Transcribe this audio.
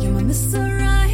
You're my Mr. Right.